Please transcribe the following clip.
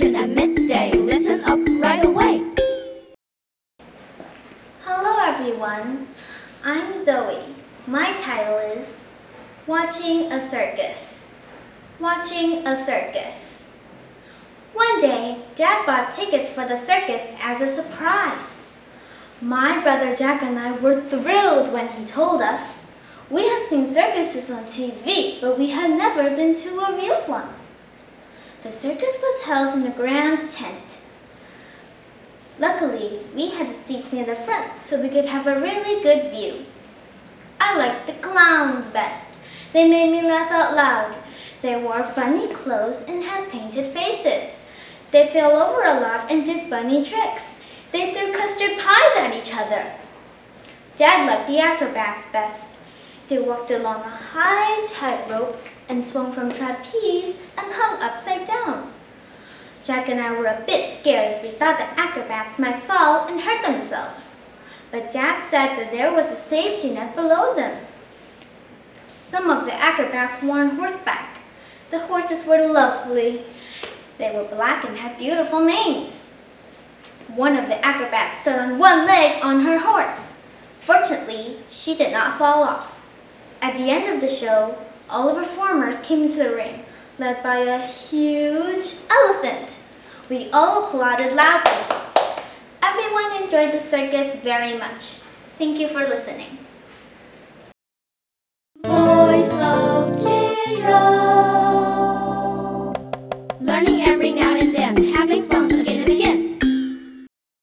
at midday. Listen up right away. Hello, everyone. I'm Zoe. My title is Watching a Circus. Watching a Circus. One day, Dad bought tickets for the circus as a surprise. My brother Jack and I were thrilled when he told us. We had seen circuses on TV, but we had never been to a real one. The circus was held in a grand tent. Luckily, we had the seats near the front so we could have a really good view. I liked the clowns best. They made me laugh out loud. They wore funny clothes and had painted faces. They fell over a lot and did funny tricks. They threw custard pies at each other. Dad liked the acrobats best. They walked along a high tightrope and swung from trapeze and hung upside down. Jack and I were a bit scared as we thought the acrobats might fall and hurt themselves. But Dad said that there was a safety net below them. Some of the acrobats were on horseback. The horses were lovely. They were black and had beautiful manes. One of the acrobats stood on one leg on her horse. Fortunately, she did not fall off. At the end of the show, all the performers came into the ring, led by a huge elephant. We all applauded loudly. Everyone enjoyed the circus very much. Thank you for listening.